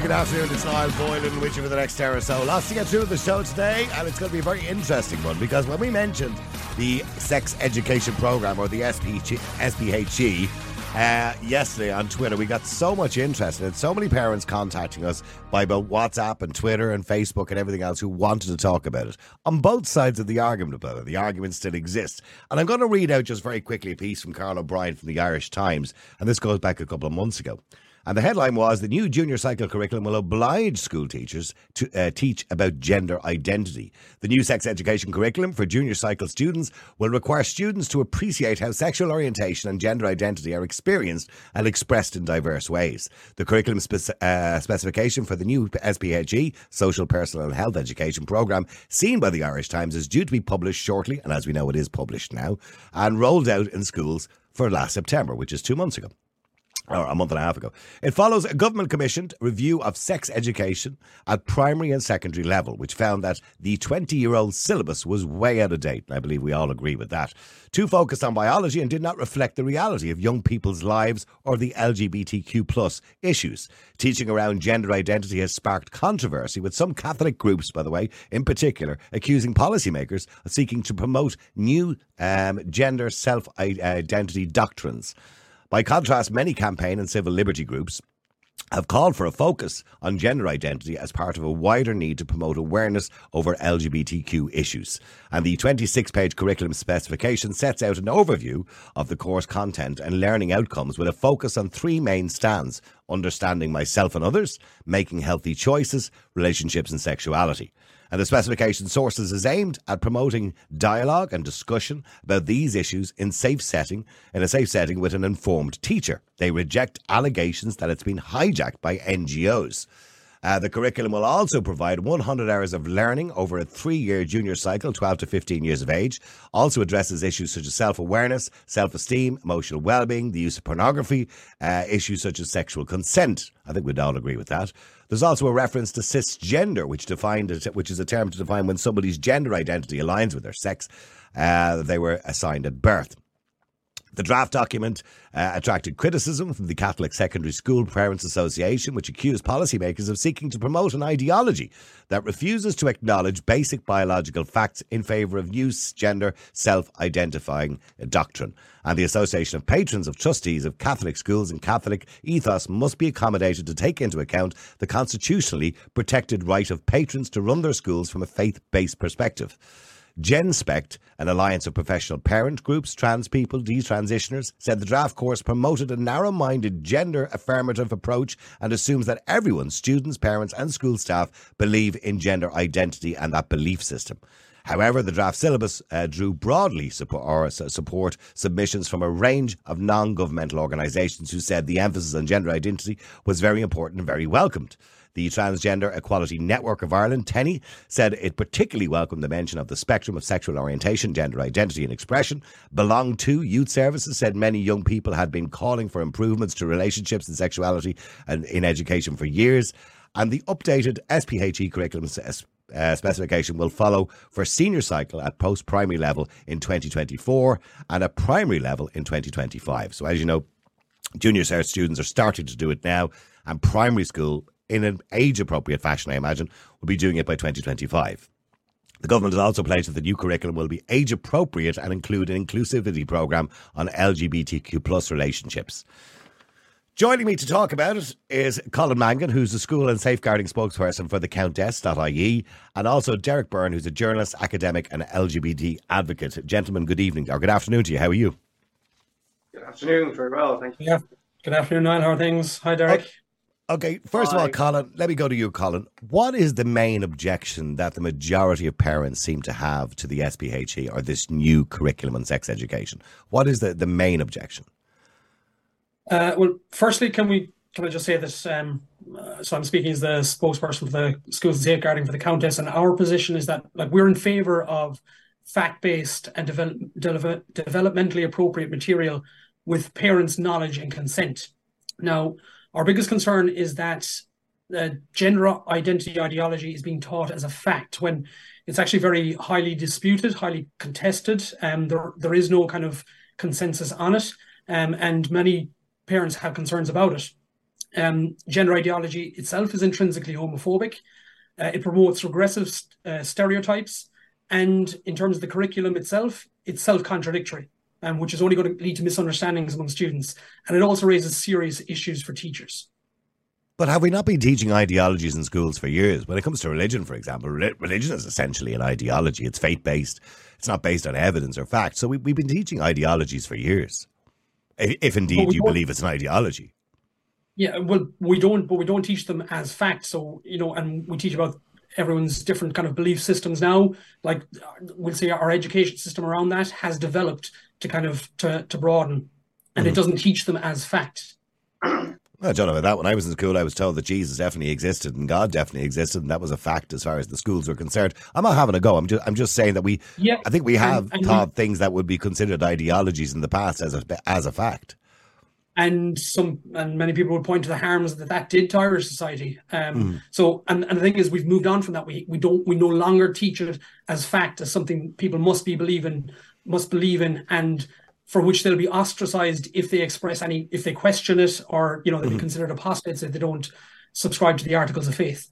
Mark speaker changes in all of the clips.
Speaker 1: good afternoon. It's Niall Boylan with you for the next hour or so. Lots to get through the show today, and it's going to be a very interesting one because when we mentioned the sex education program or the SPH, SPHE uh, yesterday on Twitter, we got so much interest and so many parents contacting us by both WhatsApp and Twitter and Facebook and everything else who wanted to talk about it on both sides of the argument about it. The argument still exists. And I'm going to read out just very quickly a piece from Carl O'Brien from the Irish Times, and this goes back a couple of months ago. And the headline was the new junior cycle curriculum will oblige school teachers to uh, teach about gender identity. The new sex education curriculum for junior cycle students will require students to appreciate how sexual orientation and gender identity are experienced and expressed in diverse ways. The curriculum uh, specification for the new SPHE, Social, Personal and Health Education Programme, seen by the Irish Times, is due to be published shortly, and as we know, it is published now, and rolled out in schools for last September, which is two months ago or a month and a half ago. It follows a government commissioned review of sex education at primary and secondary level, which found that the 20 year old syllabus was way out of date. And I believe we all agree with that. Too focused on biology and did not reflect the reality of young people's lives or the LGBTQ plus issues. Teaching around gender identity has sparked controversy with some Catholic groups, by the way, in particular, accusing policymakers of seeking to promote new um, gender self identity doctrines. By contrast, many campaign and civil liberty groups have called for a focus on gender identity as part of a wider need to promote awareness over LGBTQ issues. And the 26 page curriculum specification sets out an overview of the course content and learning outcomes with a focus on three main strands understanding myself and others, making healthy choices, relationships, and sexuality. And the specification sources is aimed at promoting dialogue and discussion about these issues in safe setting, in a safe setting with an informed teacher. They reject allegations that it's been hijacked by NGOs. Uh, the curriculum will also provide 100 hours of learning over a three year junior cycle, 12 to 15 years of age. Also addresses issues such as self awareness, self esteem, emotional well being, the use of pornography, uh, issues such as sexual consent. I think we'd all agree with that. There's also a reference to cisgender, which defined which is a term to define when somebody's gender identity aligns with their sex uh, they were assigned at birth. The draft document uh, attracted criticism from the Catholic Secondary School Parents Association, which accused policymakers of seeking to promote an ideology that refuses to acknowledge basic biological facts in favour of new gender self identifying doctrine. And the Association of Patrons of Trustees of Catholic Schools and Catholic ethos must be accommodated to take into account the constitutionally protected right of patrons to run their schools from a faith based perspective. GenSpect, an alliance of professional parent groups, trans people, detransitioners, said the draft course promoted a narrow minded gender affirmative approach and assumes that everyone, students, parents, and school staff, believe in gender identity and that belief system. However, the draft syllabus uh, drew broadly support, or, support submissions from a range of non governmental organisations who said the emphasis on gender identity was very important and very welcomed. The Transgender Equality Network of Ireland, TENI, said it particularly welcomed the mention of the spectrum of sexual orientation, gender identity, and expression. Belong to Youth Services said many young people had been calling for improvements to relationships and sexuality and in education for years. And the updated SPHE curriculum uh, specification will follow for senior cycle at post primary level in 2024 and a primary level in 2025. So, as you know, junior cert students are starting to do it now, and primary school in an age appropriate fashion, I imagine, will be doing it by 2025. The government has also pledged that the new curriculum will be age appropriate and include an inclusivity programme on LGBTQ plus relationships. Joining me to talk about it is Colin Mangan, who's the school and safeguarding spokesperson for the Countess.ie, and also Derek Byrne, who's a journalist, academic, and LGBT advocate. Gentlemen, good evening, or good afternoon to you. How are you?
Speaker 2: Good afternoon, very well, thank you.
Speaker 3: Yeah. Good afternoon, Niall. How are things? Hi, Derek.
Speaker 1: Oh, Okay, first of all, Colin, let me go to you, Colin. What is the main objection that the majority of parents seem to have to the SPHE or this new curriculum on sex education? What is the, the main objection?
Speaker 3: Uh, well, firstly, can we can I just say this? Um, uh, so I'm speaking as the spokesperson for the schools and safeguarding for the Countess, and our position is that like we're in favour of fact-based and develop, develop, developmentally appropriate material with parents' knowledge and consent. Now our biggest concern is that the gender identity ideology is being taught as a fact when it's actually very highly disputed, highly contested. Um, there, there is no kind of consensus on it, um, and many parents have concerns about it. Um, gender ideology itself is intrinsically homophobic. Uh, it promotes regressive uh, stereotypes. And in terms of the curriculum itself, it's self contradictory, um, which is only going to lead to misunderstandings among students. And it also raises serious issues for teachers.
Speaker 1: But have we not been teaching ideologies in schools for years? When it comes to religion, for example, religion is essentially an ideology. It's faith based, it's not based on evidence or fact. So we, have been teaching ideologies for years, if indeed you believe it's an ideology.
Speaker 3: Yeah, well, we don't, but we don't teach them as fact. So, you know, and we teach about everyone's different kind of belief systems now. Like we'll say our education system around that has developed to kind of to, to broaden and mm-hmm. it doesn't teach them as fact.
Speaker 1: I don't know about that. When I was in school, I was told that Jesus definitely existed and God definitely existed, and that was a fact as far as the schools were concerned. I'm not having a go. I'm just, I'm just saying that we, yeah, I think we have and, and taught we, things that would be considered ideologies in the past as a as a fact.
Speaker 3: And some, and many people would point to the harms that that did to Irish society. Um, mm. So, and, and the thing is, we've moved on from that. We we don't, we no longer teach it as fact, as something people must be believing, must believe in, and for which they'll be ostracized if they express any, if they question it, or you know, they'll mm-hmm. be considered apostates if they don't subscribe to the articles of faith.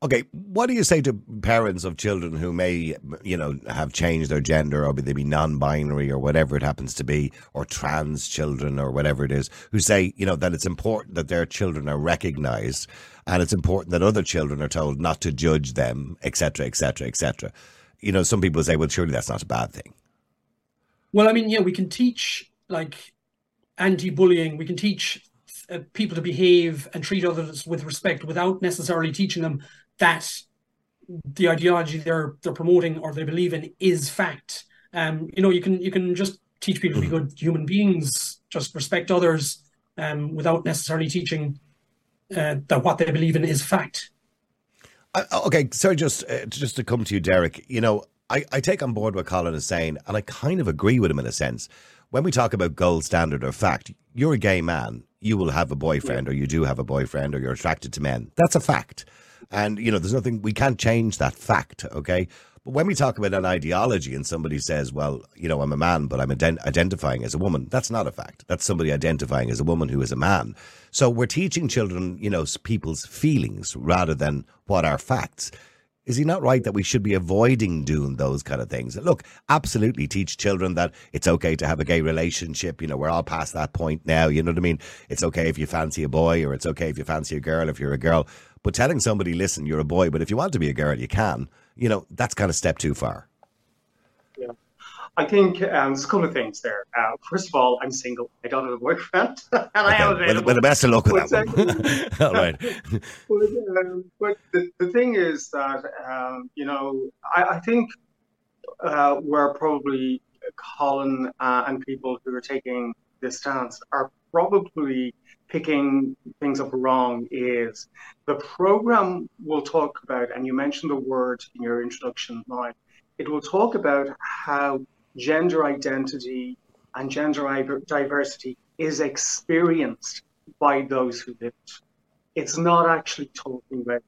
Speaker 1: Okay, what do you say to parents of children who may, you know, have changed their gender or they be non-binary or whatever it happens to be, or trans children or whatever it is, who say, you know, that it's important that their children are recognized and it's important that other children are told not to judge them, etc., etc., etc. You know, some people say, well, surely that's not a bad thing.
Speaker 3: Well, I mean, yeah, we can teach like anti-bullying. We can teach uh, people to behave and treat others with respect without necessarily teaching them that the ideology they're they're promoting or they believe in is fact. Um, you know, you can you can just teach people to be mm-hmm. good human beings, just respect others, um, without necessarily teaching uh, that what they believe in is fact.
Speaker 1: Uh, okay, so just uh, just to come to you, Derek. You know, I, I take on board what Colin is saying, and I kind of agree with him in a sense. When we talk about gold standard or fact, you're a gay man, you will have a boyfriend, yeah. or you do have a boyfriend, or you're attracted to men. That's a fact. And, you know, there's nothing, we can't change that fact, okay? But when we talk about an ideology and somebody says, well, you know, I'm a man, but I'm ident- identifying as a woman, that's not a fact. That's somebody identifying as a woman who is a man. So we're teaching children, you know, people's feelings rather than what are facts. Is he not right that we should be avoiding doing those kind of things? Look, absolutely teach children that it's okay to have a gay relationship. You know, we're all past that point now. You know what I mean? It's okay if you fancy a boy or it's okay if you fancy a girl if you're a girl. But telling somebody, listen, you're a boy, but if you want to be a girl, you can, you know, that's kind of step too far.
Speaker 2: I think um, there's a couple of things there. Uh, first of all, I'm single. I don't have a boyfriend, and okay. I am
Speaker 1: available. Well, well, the best of luck with that one. all right.
Speaker 2: but, um, but the, the thing is that um, you know, I, I think uh, where probably Colin uh, and people who are taking this stance are probably picking things up wrong is the program will talk about, and you mentioned the word in your introduction, Mike. It will talk about how gender identity and gender diversity is experienced by those who live it. It's not actually talking about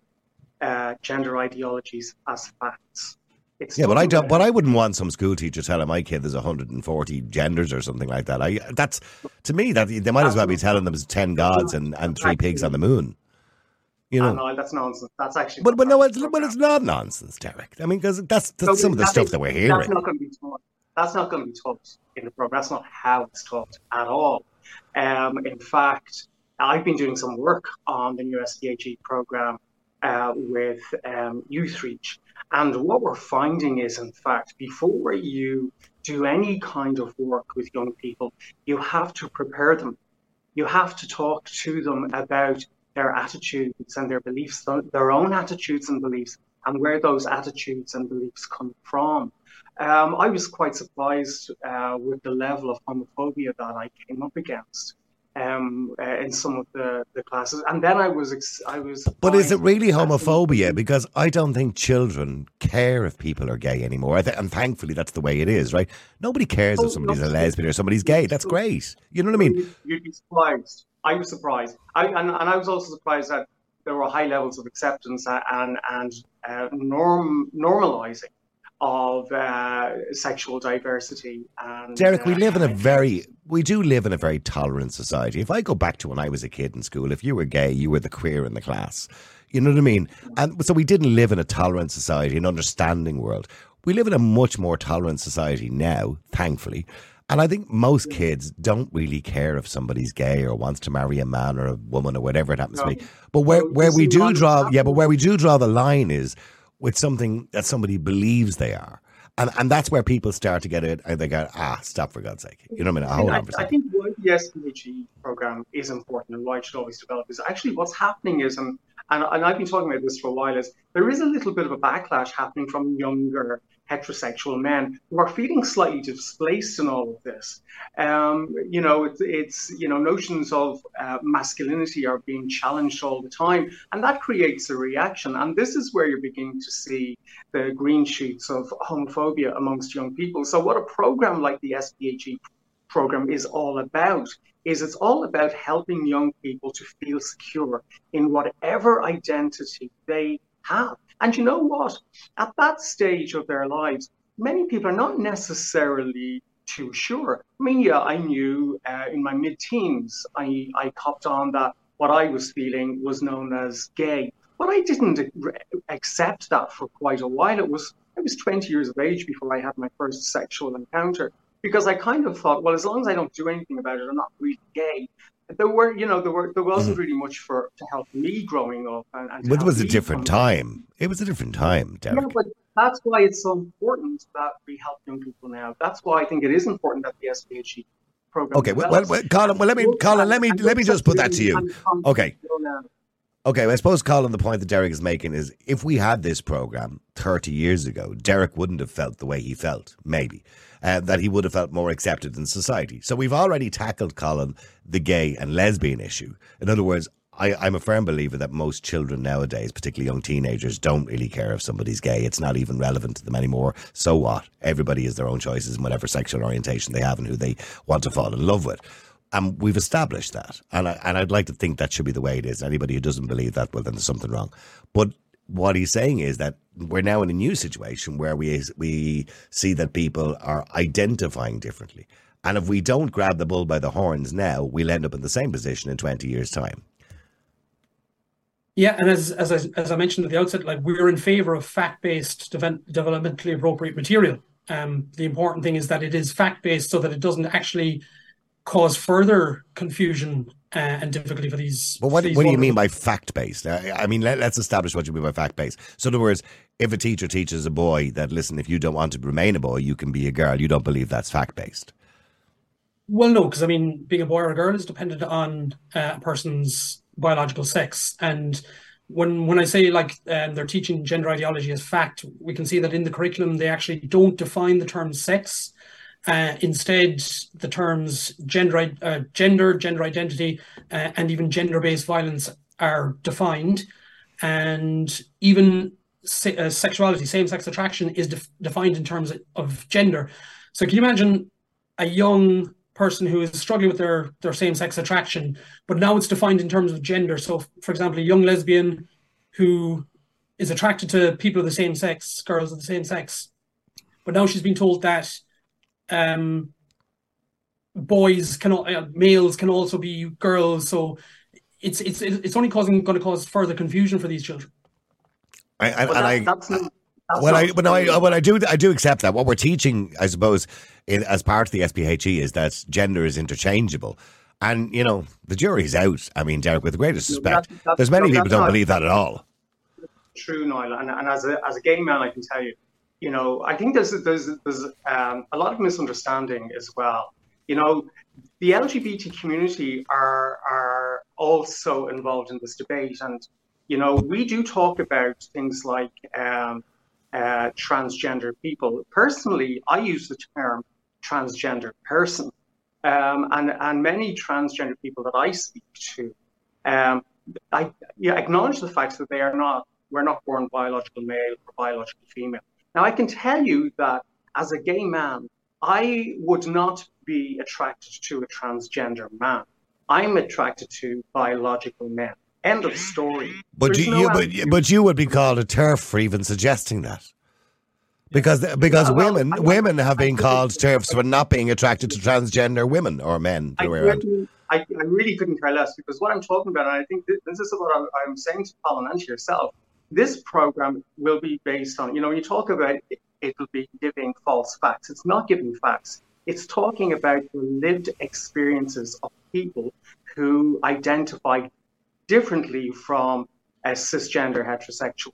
Speaker 2: uh, gender ideologies as facts.
Speaker 1: It's yeah, but I don't. But I wouldn't want some school teacher telling my kid there's 140 genders or something like that. I that's to me that they might as well be telling them there's 10 gods and, and three pigs on the moon.
Speaker 2: You know, no, that's nonsense. That's actually.
Speaker 1: But but no, it's, but it's not nonsense, Derek. I mean, because that's, that's so some of the stuff is, that we're hearing.
Speaker 2: That's not going to be taught. That's not going to be taught in the program. That's not how it's taught at all. Um, in fact, I've been doing some work on the new SPHE program uh, with um, Youthreach. And what we're finding is, in fact, before you do any kind of work with young people, you have to prepare them. You have to talk to them about their attitudes and their beliefs, their own attitudes and beliefs, and where those attitudes and beliefs come from. Um, I was quite surprised uh, with the level of homophobia that I came up against um, uh, in some of the, the classes, and then I was ex- I was.
Speaker 1: But is it really homophobia? Because I don't think children care if people are gay anymore, th- and thankfully that's the way it is, right? Nobody cares oh, if somebody's a lesbian or somebody's gay. That's great. You know what I mean?
Speaker 2: You'd be surprised. I was surprised, I, and, and I was also surprised that there were high levels of acceptance and and uh, norm normalizing of uh, sexual diversity. And,
Speaker 1: Derek, we
Speaker 2: uh,
Speaker 1: live in a very, we do live in a very tolerant society. If I go back to when I was a kid in school, if you were gay, you were the queer in the class. You know what I mean? And so we didn't live in a tolerant society, an understanding world. We live in a much more tolerant society now, thankfully. And I think most kids don't really care if somebody's gay or wants to marry a man or a woman or whatever it happens
Speaker 2: No.
Speaker 1: to be. But where, where we do draw, yeah, but where we do draw the line is with something that somebody believes they are. And, and that's where people start to get it and they go, ah, stop for God's sake. You know what I mean? Hold
Speaker 2: I,
Speaker 1: on for a
Speaker 2: I
Speaker 1: second.
Speaker 2: think why the SPHE program is important and why it should always develop is actually what's happening is, and, and, and I've been talking about this for a while, is there is a little bit of a backlash happening from younger heterosexual men who are feeling slightly displaced in all of this. Um, you know, it's, it's you know notions of uh, masculinity are being challenged all the time, and that creates a reaction. And this is where you're beginning to see the green shoots of homophobia amongst young people. So, what a program like the SPHE program is all about is it's all about helping young people to feel secure in whatever identity they have. And you know what? At that stage of their lives, many people are not necessarily too sure. I mean, yeah, I knew uh, in my mid-teens, I, I copped on that what I was feeling was known as gay, but I didn't accept that for quite a while. It was I was 20 years of age before I had my first sexual encounter because I kind of thought, well, as long as I don't do anything about it, I'm not really gay. There were, you know, there were there wasn't mm-hmm. really much for to help me growing up. And, and
Speaker 1: But it was a different time. It was a different time, Derek.
Speaker 2: Yeah, but that's why it's so important that we help young people now. That's why I think it is important that the SPHE program.
Speaker 1: Okay, well, well, well, Colin, well, let me, Colin, let me, let me just put that to you. Okay. Okay, I suppose, Colin, the point that Derek is making is if we had this program 30 years ago, Derek wouldn't have felt the way he felt, maybe, uh, that he would have felt more accepted in society. So we've already tackled, Colin, the gay and lesbian issue. In other words, I, I'm a firm believer that most children nowadays, particularly young teenagers, don't really care if somebody's gay. It's not even relevant to them anymore. So what? Everybody has their own choices in whatever sexual orientation they have and who they want to fall in love with. And we've established that. And, I, and I'd like to think that should be the way it is. Anybody who doesn't believe that, well, then there's something wrong. But what he's saying is that we're now in a new situation where we, we see that people are identifying differently. And if we don't grab the bull by the horns now, we'll end up in the same position in 20 years' time.
Speaker 3: Yeah, and as as I, as I mentioned at the outset, like we're in favor of fact-based, devel- developmentally appropriate material. Um, the important thing is that it is fact-based, so that it doesn't actually cause further confusion uh, and difficulty for these.
Speaker 1: But what,
Speaker 3: these
Speaker 1: what do you mean by fact based? I, mean, let, us establish what you mean by fact based. So, in other words, if a teacher teaches a boy that, listen, if you don't want to remain a boy, you can be a girl, you don't believe that's fact based.
Speaker 3: Well, no, because I mean, being a boy or a girl is dependent on uh, a person's biological sex, and when when I say like um, they're teaching gender ideology as fact, we can see that in the curriculum they actually don't define the term sex. Uh, instead, the terms gender, uh, gender, gender identity, uh, and even gender-based violence are defined, and even se- uh, sexuality, same-sex attraction, is def- defined in terms of gender. So, can you imagine a young person who is struggling with their their same sex attraction, but now it's defined in terms of gender. So, for example, a young lesbian who is attracted to people of the same sex, girls of the same sex, but now she's been told that um, boys can uh, males can also be girls. So it's it's it's only causing going to cause further confusion for these children.
Speaker 1: I, and,
Speaker 2: But
Speaker 1: and
Speaker 2: that-
Speaker 1: I,
Speaker 2: that's not, that's
Speaker 1: well,
Speaker 2: not
Speaker 1: I, but no, I, well, I do, I do accept that. What we're teaching, I suppose, in, as part of the SPHE, is that gender is interchangeable. And you know, the jury's out. I mean, Derek, with the greatest respect,
Speaker 2: that's- that's-
Speaker 1: there's many
Speaker 2: no,
Speaker 1: people don't
Speaker 2: not-
Speaker 1: believe that at all.
Speaker 2: true, Niall. And, and as, a, as a gay man, I can tell you, you know, I think there's there's there's um, a lot of misunderstanding as well. You know, the LGBT community are are also involved in this debate, and you know, we do talk about things like um, uh, transgender people. Personally, I use the term transgender person, um, and and many transgender people that I speak to, um, I yeah, acknowledge the fact that they are not we're not born biological male or biological female. Now, I can tell you that as a gay man, I would not be attracted to a transgender man. I'm attracted to biological men. End of story.
Speaker 1: But
Speaker 2: There's
Speaker 1: you,
Speaker 2: no
Speaker 1: you but, but you would be called a TERF for even suggesting that. Because because women women have been called TERFs for not being attracted to transgender women or men.
Speaker 2: I, really, I, I, really couldn't care less because what I'm talking about, and I think this, this is what I'm, I'm, saying to Colin and to yourself, this program will be based on, you know, when you talk about it, it will be giving false facts. It's not giving facts. It's talking about the lived experiences of people who identify differently from a cisgender heterosexual.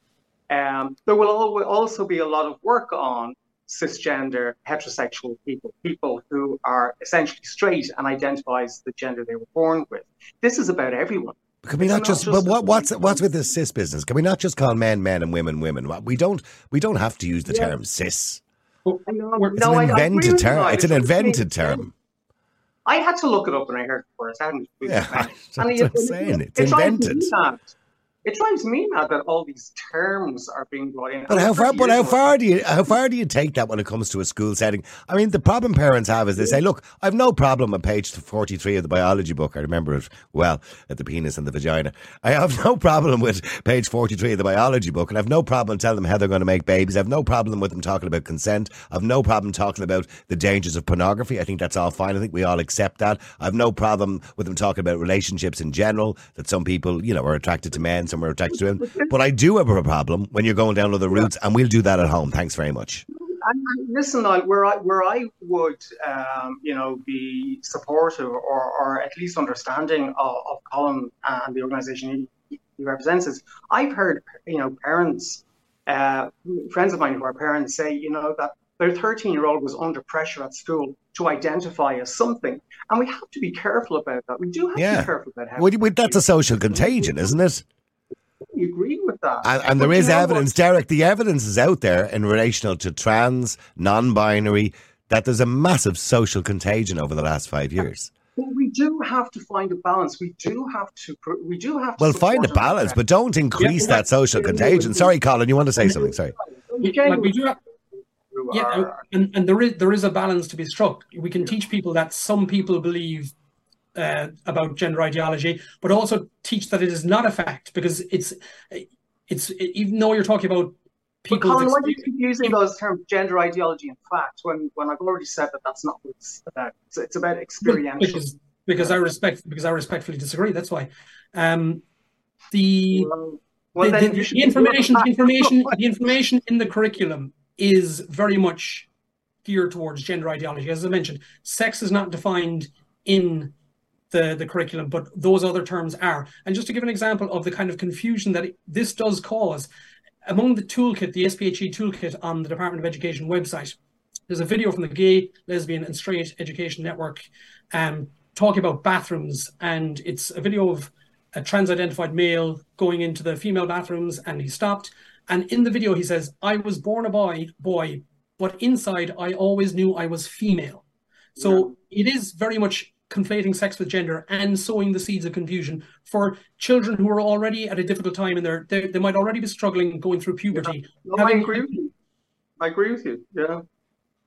Speaker 2: Um, there will also be a lot of work on cisgender heterosexual people, people who are essentially straight and identify as the gender they were born with. This is about everyone.
Speaker 1: Can we not, not just, just? But what, what's what's with this cis business? Can we not just call men men and women women? We don't we don't have to use the yeah. term cis. Well, it's no, an invented term. It's an invented term.
Speaker 2: I had to look it up when I heard it first. I hadn't.
Speaker 1: Yeah, that's what I'm saying. It's invented
Speaker 2: it drives me mad that all these terms are being brought in.
Speaker 1: But how far? But how far do you how far do you take that when it comes to a school setting? I mean, the problem parents have is they say, "Look, I've no problem on page forty three of the biology book. I remember it well at the penis and the vagina. I have no problem with page forty three of the biology book, and I've no problem telling them how they're going to make babies. I've no problem with them talking about consent. I've no problem talking about the dangers of pornography. I think that's all fine. I think we all accept that. I've no problem with them talking about relationships in general. That some people, you know, are attracted to men." We're attached to him. But I do have a problem when you're going down other routes, and we'll do that at home. Thanks very much.
Speaker 2: And, listen, where I where I would um, you know be supportive or, or at least understanding of, of Colin and the organisation he, he, represents is I've heard you know parents, uh, friends of mine who are parents say you know that their 13 year old was under pressure at school to identify as something. And we have to be careful about that. We do have yeah. to be careful about how.
Speaker 1: Well, that's a social contagion, isn't it?
Speaker 2: You agree with that.
Speaker 1: And, and there is evidence, what? Derek, the evidence is out there in relation to trans, non binary, that there's a massive social contagion over the last five years.
Speaker 2: But we do have to find a balance. We do have to. We do have
Speaker 1: to. Well, find a balance, but don't increase yeah, that social contagion. Sorry, Colin, you want to say something? Sorry.
Speaker 3: Like we do have, yeah, and, and there is there is a balance to be struck. We can teach people that some people believe uh, about gender ideology, but also teach that it is not a fact because it's it's even though you're talking about people.
Speaker 2: Colin, why do you keep using those terms, gender ideology and fact, when when I've already said that that's not what it's about. It's, it's about experiential.
Speaker 3: Because, because I respect because I respectfully disagree. That's why. Um, the well, well, the, the, the information the information the information in the curriculum is very much geared towards gender ideology. As I mentioned, sex is not defined in the, the curriculum, but those other terms are. And just to give an example of the kind of confusion that it, this does cause, among the toolkit, the SPHE toolkit on the Department of Education website, there's a video from the Gay, Lesbian and Straight Education Network um, talking about bathrooms. And it's a video of a trans identified male going into the female bathrooms and he stopped. And in the video, he says, I was born a boy, boy, but inside I always knew I was female. So yeah. it is very much conflating sex with gender and sowing the seeds of confusion for children who are already at a difficult time in their they, they might already be struggling going through puberty.
Speaker 2: Yeah. No, Having, I agree with you. I agree with you. Yeah.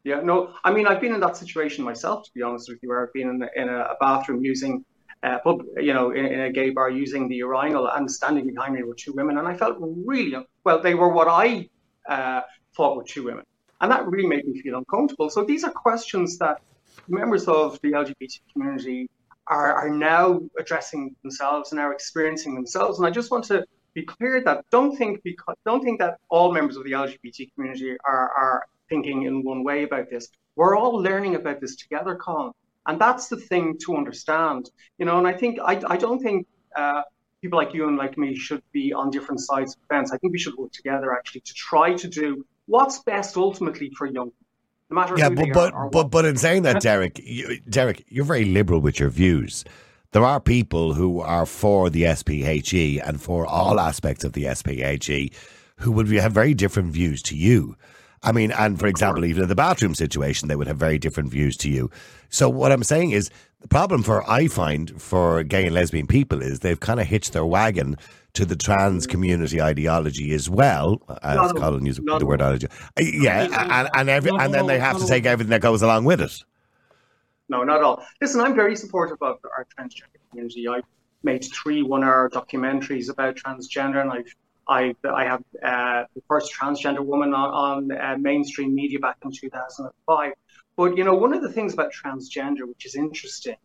Speaker 2: Yeah, no, I mean, I've been in that situation myself, to be honest with you, where I've been in, a, in a bathroom using, uh, pub, you know, in, in, a gay bar using the urinal and standing behind me were two women. And I felt really, well, they were what I uh, thought were two women. And that really made me feel uncomfortable. So these are questions that members of the LGBT community are, are now addressing themselves and are experiencing themselves. And I just want to be clear that don't think because don't think that all members of the LGBT community are, are thinking in one way about this. We're all learning about this together, Colin. And that's the thing to understand. You know, and I think I, I don't think uh, people like you and like me should be on different sides of the fence. I think we should work together actually to try to do what's best ultimately for young people no matter yeah, but
Speaker 1: but
Speaker 2: are,
Speaker 1: but, but in saying that, Derek, you, Derek, you're very liberal with your views. There are people who are for the SPHE and for all aspects of the SPHE who would have very different views to you. I mean, and for example, even in the bathroom situation, they would have very different views to you. So what I'm saying is the problem for I find for gay and lesbian people is they've kind of hitched their wagon to the trans community ideology as well, as no, Colin used the word ideology. Uh, yeah, and and, every, and then they have to take everything that goes along with it.
Speaker 2: No, not at all. Listen, I'm very supportive of our transgender community. I made three one-hour documentaries about transgender, and I've I I have uh, the first transgender woman on, on uh, mainstream media back in 2005. But you know, one of the things about transgender, which is interesting,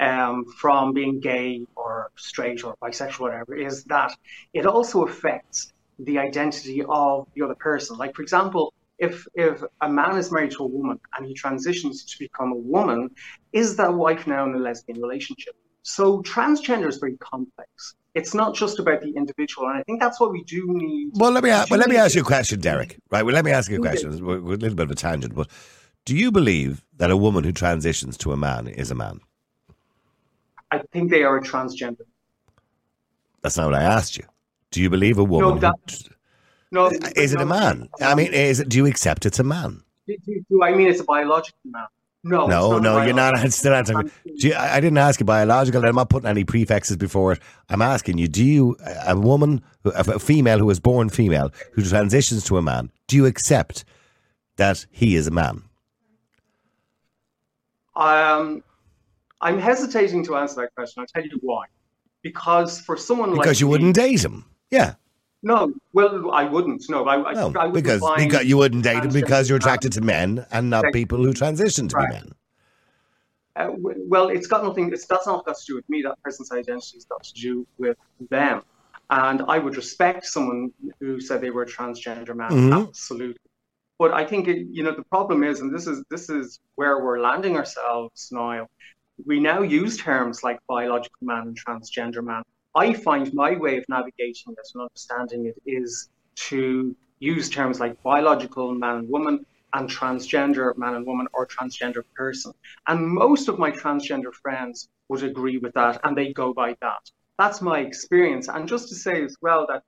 Speaker 2: um, from being gay or straight or bisexual, or whatever, is that it also affects the identity of the other person. Like, for example, if if a man is married to a woman and he transitions to become a woman, is that wife now in a lesbian relationship? So transgender is very complex. It's not just about the individual, and I think that's what we do need.
Speaker 1: Well, let me well let me ask you a question, Derek. Right? Well, let me ask you a question. We're, a little bit of a tangent, but do you believe that a woman who transitions to a man is a man?
Speaker 2: I think they are a transgender.
Speaker 1: That's not what I asked you. Do you believe a woman?
Speaker 2: No, that,
Speaker 1: who,
Speaker 2: no
Speaker 1: is it
Speaker 2: no,
Speaker 1: a man? I mean, is it, do you accept it's a man?
Speaker 2: Do, do, do I mean it's a biological man? No,
Speaker 1: no, no. You're not. I'm still answering. You, I didn't ask you biological. I'm not putting any prefixes before it. I'm asking you: Do you, a woman, a female who is born female, who transitions to a man, do you accept that he is a man?
Speaker 2: Um, I'm hesitating to answer that question. I'll tell you why. Because for someone
Speaker 1: because
Speaker 2: like
Speaker 1: because you
Speaker 2: me,
Speaker 1: wouldn't date him. Yeah.
Speaker 2: No, well, I wouldn't. No, I,
Speaker 1: No,
Speaker 2: I, I
Speaker 1: because,
Speaker 2: find
Speaker 1: because you wouldn't date him because you're attracted to men and not people who transition to
Speaker 2: Right.
Speaker 1: be men.
Speaker 2: Uh, well, it's got nothing. It's that's not got to do with me. That person's identity has got to do with them. And I would respect someone who said they were a transgender man,
Speaker 1: Mhm.
Speaker 2: absolutely. But I think it, you know the problem is, and this is this is where we're landing ourselves, now. We now use terms like biological man and transgender man. I find my way of navigating this and understanding it is to use terms like biological man and woman and transgender man and woman or transgender person. And most of my transgender friends would agree with that and they go by that. That's my experience. And just to say as well that,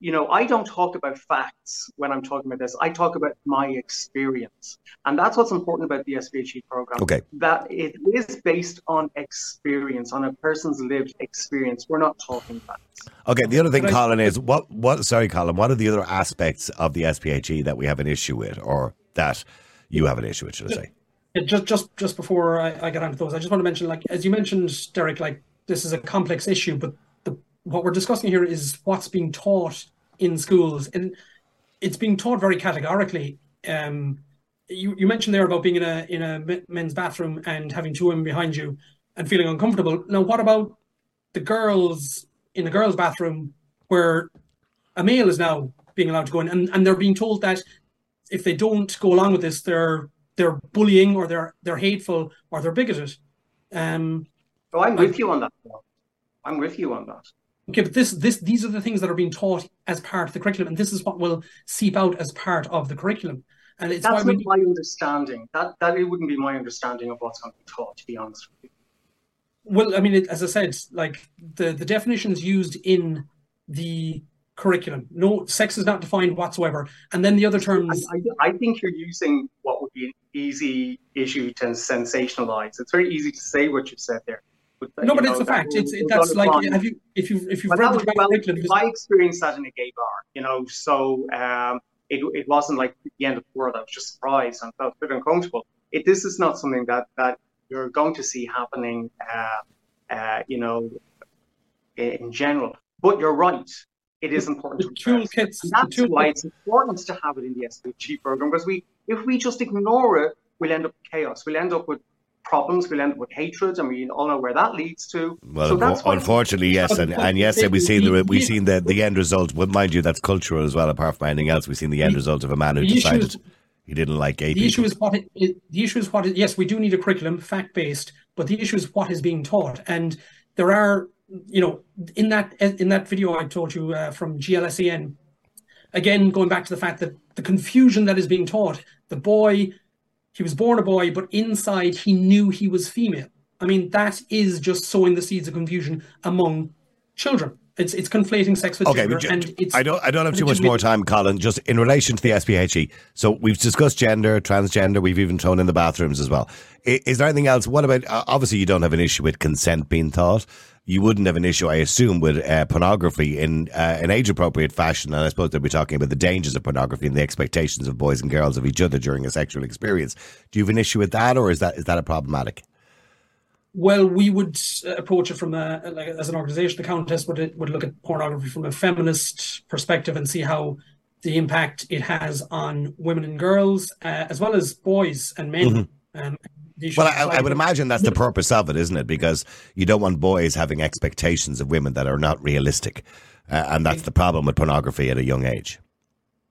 Speaker 2: you know, I don't talk about facts when I'm talking about this. I talk about my experience. And that's what's important about the SPHE program.
Speaker 1: Okay.
Speaker 2: That it is based on experience, on a person's lived experience. We're not talking facts.
Speaker 1: Okay, the other thing,
Speaker 3: But I-
Speaker 1: Colin, is what what sorry, Colin, what are the other aspects of the SPHE that we have an issue with or that you have an issue with, should I say?
Speaker 3: Just just just before I, I get onto those, I just want to mention, like as you mentioned, Derek, like this is a complex issue, but the what we're discussing here is what's being taught in schools, and it's being taught very categorically. Um, you you mentioned there about being in a in a men's bathroom and having two women behind you and feeling uncomfortable. Now, what about the girls in the girls' bathroom where a male is now being allowed to go in, and, and they're being told that if they don't go along with this, they're they're bullying or they're they're hateful or they're bigoted. Um,
Speaker 2: So I'm with you on that. I'm with you on that.
Speaker 3: Okay, but this this these are the things that are being taught as part of the curriculum, and this is what will seep out as part of the curriculum. And it's
Speaker 2: That's
Speaker 3: why
Speaker 2: not
Speaker 3: we
Speaker 2: my understanding. That that it wouldn't be my understanding of what's going to be taught. To be honest with you.
Speaker 3: well, I mean, it, as I said, like the the definitions used in the curriculum, no sex is not defined whatsoever, and then the other
Speaker 2: I,
Speaker 3: terms.
Speaker 2: I, I think you're using what would be an easy issue to sensationalize. It's very easy to say what you've said there. But,
Speaker 3: No, but
Speaker 2: know,
Speaker 3: it's a fact. It's it, that's like
Speaker 2: on.
Speaker 3: have you if you if you've
Speaker 2: But
Speaker 3: read the
Speaker 2: well,
Speaker 3: curriculum, this-
Speaker 2: I experienced that in a gay bar, you know, so um, it, it wasn't like the end of the world. I was just surprised and felt a bit uncomfortable. It, this is not something that, that you're going to see happening, uh, uh, you know, in, in general. But you're right. It is important
Speaker 3: the
Speaker 2: to
Speaker 3: toolkits. The
Speaker 2: that's why
Speaker 3: toolkits
Speaker 2: it's important to have it in the SPG program because we, if we just ignore it, we'll end up with chaos. We'll end up with problems. We'll end up with hatred, and we all know where that leads to.
Speaker 1: Well,
Speaker 2: so that's
Speaker 1: unfortunately, yes, and, and yes, we've seen the we've seen the, the end result. Well, mind you, that's cultural as well. Apart from anything else, we've seen the end
Speaker 3: The-
Speaker 1: result of a man who decided
Speaker 3: is-
Speaker 1: he didn't like gay
Speaker 3: The
Speaker 1: people.
Speaker 3: issue is what it, it, the issue is what it, yes, we do need a curriculum, fact based, but the issue is what is being taught. And there are, you know, in that in that video I told you uh, from GLSEN, again going back to the fact that the confusion that is being taught, the boy, he was born a boy, but inside he knew he was female. I mean, that is just sowing the seeds of confusion among children. It's it's conflating sex with
Speaker 1: Okay,
Speaker 3: gender,
Speaker 1: ju-
Speaker 3: and it's
Speaker 1: I don't. I don't have too much more time, Colin. Just in relation to the SPHE. So we've discussed gender, transgender. We've even thrown in the bathrooms as well. I- Is there anything else? What about? Uh, obviously, you don't have an issue with consent being taught. You wouldn't have an issue, I assume, with uh, pornography in uh, an age-appropriate fashion. And I suppose they'll be talking about the dangers of pornography and the expectations of boys and girls of each other during a sexual experience. Do you have an issue with that, or is that is that a problematic?
Speaker 3: well, we would uh, approach it from a, like as an organization. The Countess would would look at pornography from a feminist perspective and see how the impact it has on women and girls, uh, as well as boys and men. Mm-hmm. Um,
Speaker 1: well, I, I, would imagine that's the purpose of it, isn't it? Because you don't want boys having expectations of women that are not realistic, uh, and that's the problem with pornography at a young age.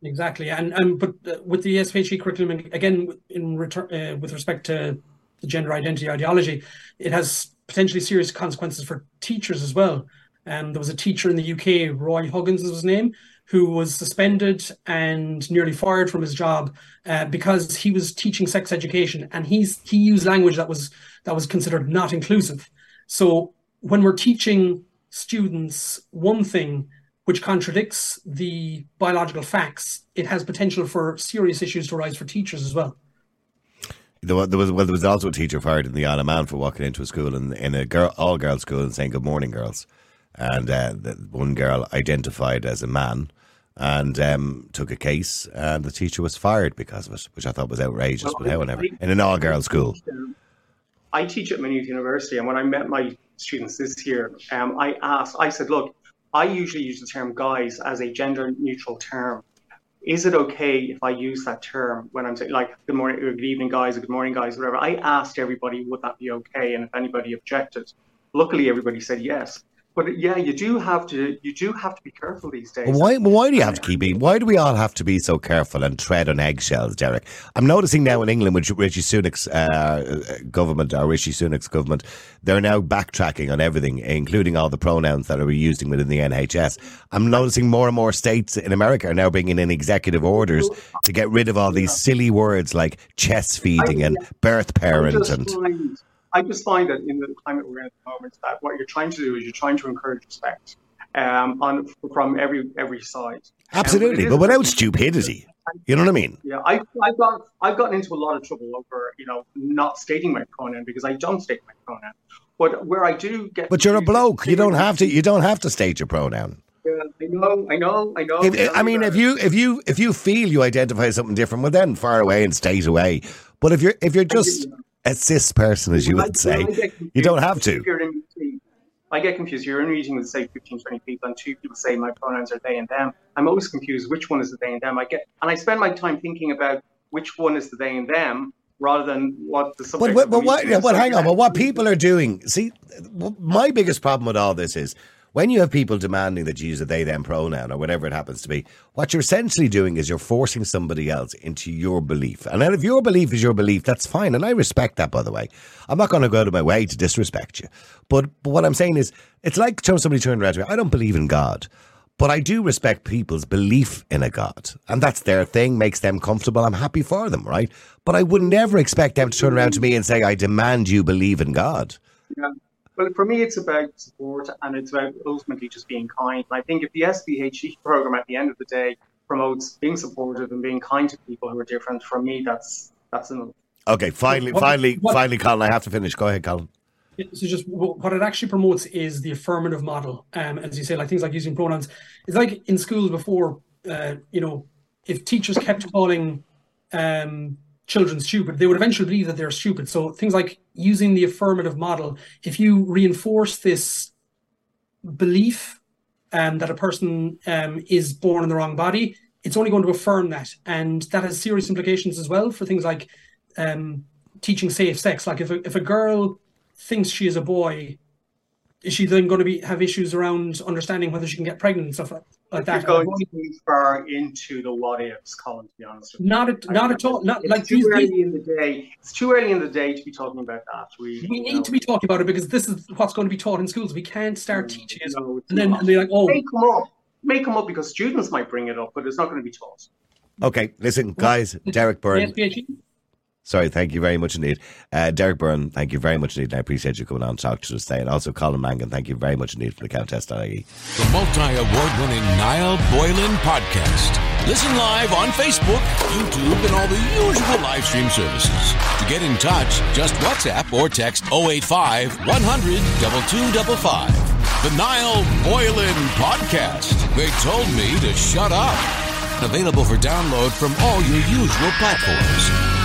Speaker 3: Exactly, and and but uh, with the SPHE curriculum again, in return uh, with respect to the gender identity ideology, it has potentially serious consequences for teachers as well. Um, there was a teacher in the UK, Roy Huggins was his name, who was suspended and nearly fired from his job uh, because he was teaching sex education and he's he used language that was that was considered not inclusive. So when we're teaching students one thing which contradicts the biological facts, it has potential for serious issues to arise for teachers as well.
Speaker 1: There was, well, there was also a teacher fired in the Isle of Man for walking into a school in, in a girl, all girls school and saying good morning, girls. And uh, the one girl identified as a man and um, took a case, and the teacher was fired because of it, which I thought was outrageous. Well, but however, in an all girls school.
Speaker 2: I teach at Maynooth University, and when I met my students this year, um, I asked, I said, look, I usually use the term guys as a gender neutral term is it okay if I use that term when I'm saying like good morning, good evening, guys, or good morning, guys, whatever? I asked everybody would that be okay, and if anybody objected, luckily everybody said yes. But yeah, you do have to you do have to be careful these days.
Speaker 1: Why why do you have to keep being? Why do we all have to be so careful and tread on eggshells, Derek? I'm noticing now in England with Rishi Sunak's uh, government or Rishi Sunak's government, they're now backtracking on everything, including all the pronouns that are used within the NHS. I'm noticing more and more states in America are now bringing in executive orders to get rid of all these silly words like chest feeding and birth parent and.
Speaker 2: I just find that in the climate we're in at the moment, that what you're trying to do is you're trying to encourage respect um, on from every every side.
Speaker 1: Absolutely, um, but without stupidity. You know what I mean?
Speaker 2: Yeah, I, I've got I've gotten into a lot of trouble over you know not stating my pronoun because I don't state my pronoun. But where I do get,
Speaker 1: but you're a bloke. You don't have to. You don't have to state your pronoun.
Speaker 2: Yeah, I know, I know, I know.
Speaker 1: If, I mean, if you if you if you feel you identify something different, well, then far away and state away. But if you're if you're just a cis person, as you would say. You don't have to.
Speaker 2: I get confused. You're in a meeting with, say, 15, 20 people, and two people say my pronouns are they and them. I'm always confused which one is the they and them. I get, and I spend my time thinking about which one is the they and them rather than what the subject.
Speaker 1: But, but, but what? Yeah, but hang on. But what people are doing? See, my biggest problem with all this is when you have people demanding that you use a they them pronoun or whatever it happens to be, what you're essentially doing is you're forcing somebody else into your belief. And then if your belief is your belief, that's fine. And I respect that, by the way. I'm not going to go out of my way to disrespect you. But, but what I'm saying is, it's like somebody turned around to me, I don't believe in God. But I do respect people's belief in a God. And that's their thing, makes them comfortable. I'm happy for them, right? But I would never expect them to turn around to me and say, I demand you believe in God.
Speaker 2: Yeah. Well, for me, it's about support and it's about ultimately just being kind. And I think if the SPHE program at the end of the day promotes being supportive and being kind to people who are different, for me, that's that's enough.
Speaker 1: Okay, finally, what, finally, what, finally, Colin, I have to finish. Go ahead, Colin.
Speaker 3: So just what it actually promotes is the affirmative model. Um, as you say, like things like using pronouns. It's like in schools before, uh, you know, if teachers kept calling um, children stupid, they would eventually believe that they're stupid. So things like using the affirmative model, if you reinforce this belief um, that a person um, is born in the wrong body, it's only going to affirm that, and that has serious implications as well for things like um, teaching safe sex. Like if a, if a girl thinks she is a boy, is she then going to be have issues around understanding whether she can get pregnant and stuff like, like that?
Speaker 2: You're going too far into the what ifs, Colin. To be honest,
Speaker 3: not at, not at all. Not
Speaker 2: it's
Speaker 3: like
Speaker 2: too early these, in the day. It's too early in the day to be talking about that.
Speaker 3: We we need know. to be talking about it because this is what's going to be taught in schools. We can't start no, teaching it no, and then and they're like, oh,
Speaker 2: make them up, make them up because students might bring it up, but it's not going to be taught.
Speaker 1: Okay, listen, guys. Derek Byrne. Sorry, thank you very much indeed. Uh, Derek Byrne, thank you very much indeed. I appreciate you coming on to talk to us today. And also Colin Mangan, thank you very much indeed for the Countess.ie.
Speaker 4: The multi award winning Niall Boylan podcast. Listen live on Facebook, YouTube, and all the usual live stream services. To get in touch, just WhatsApp or text 085 100 2255. The Niall Boylan podcast. They told me to shut up. Available for download from all your usual platforms.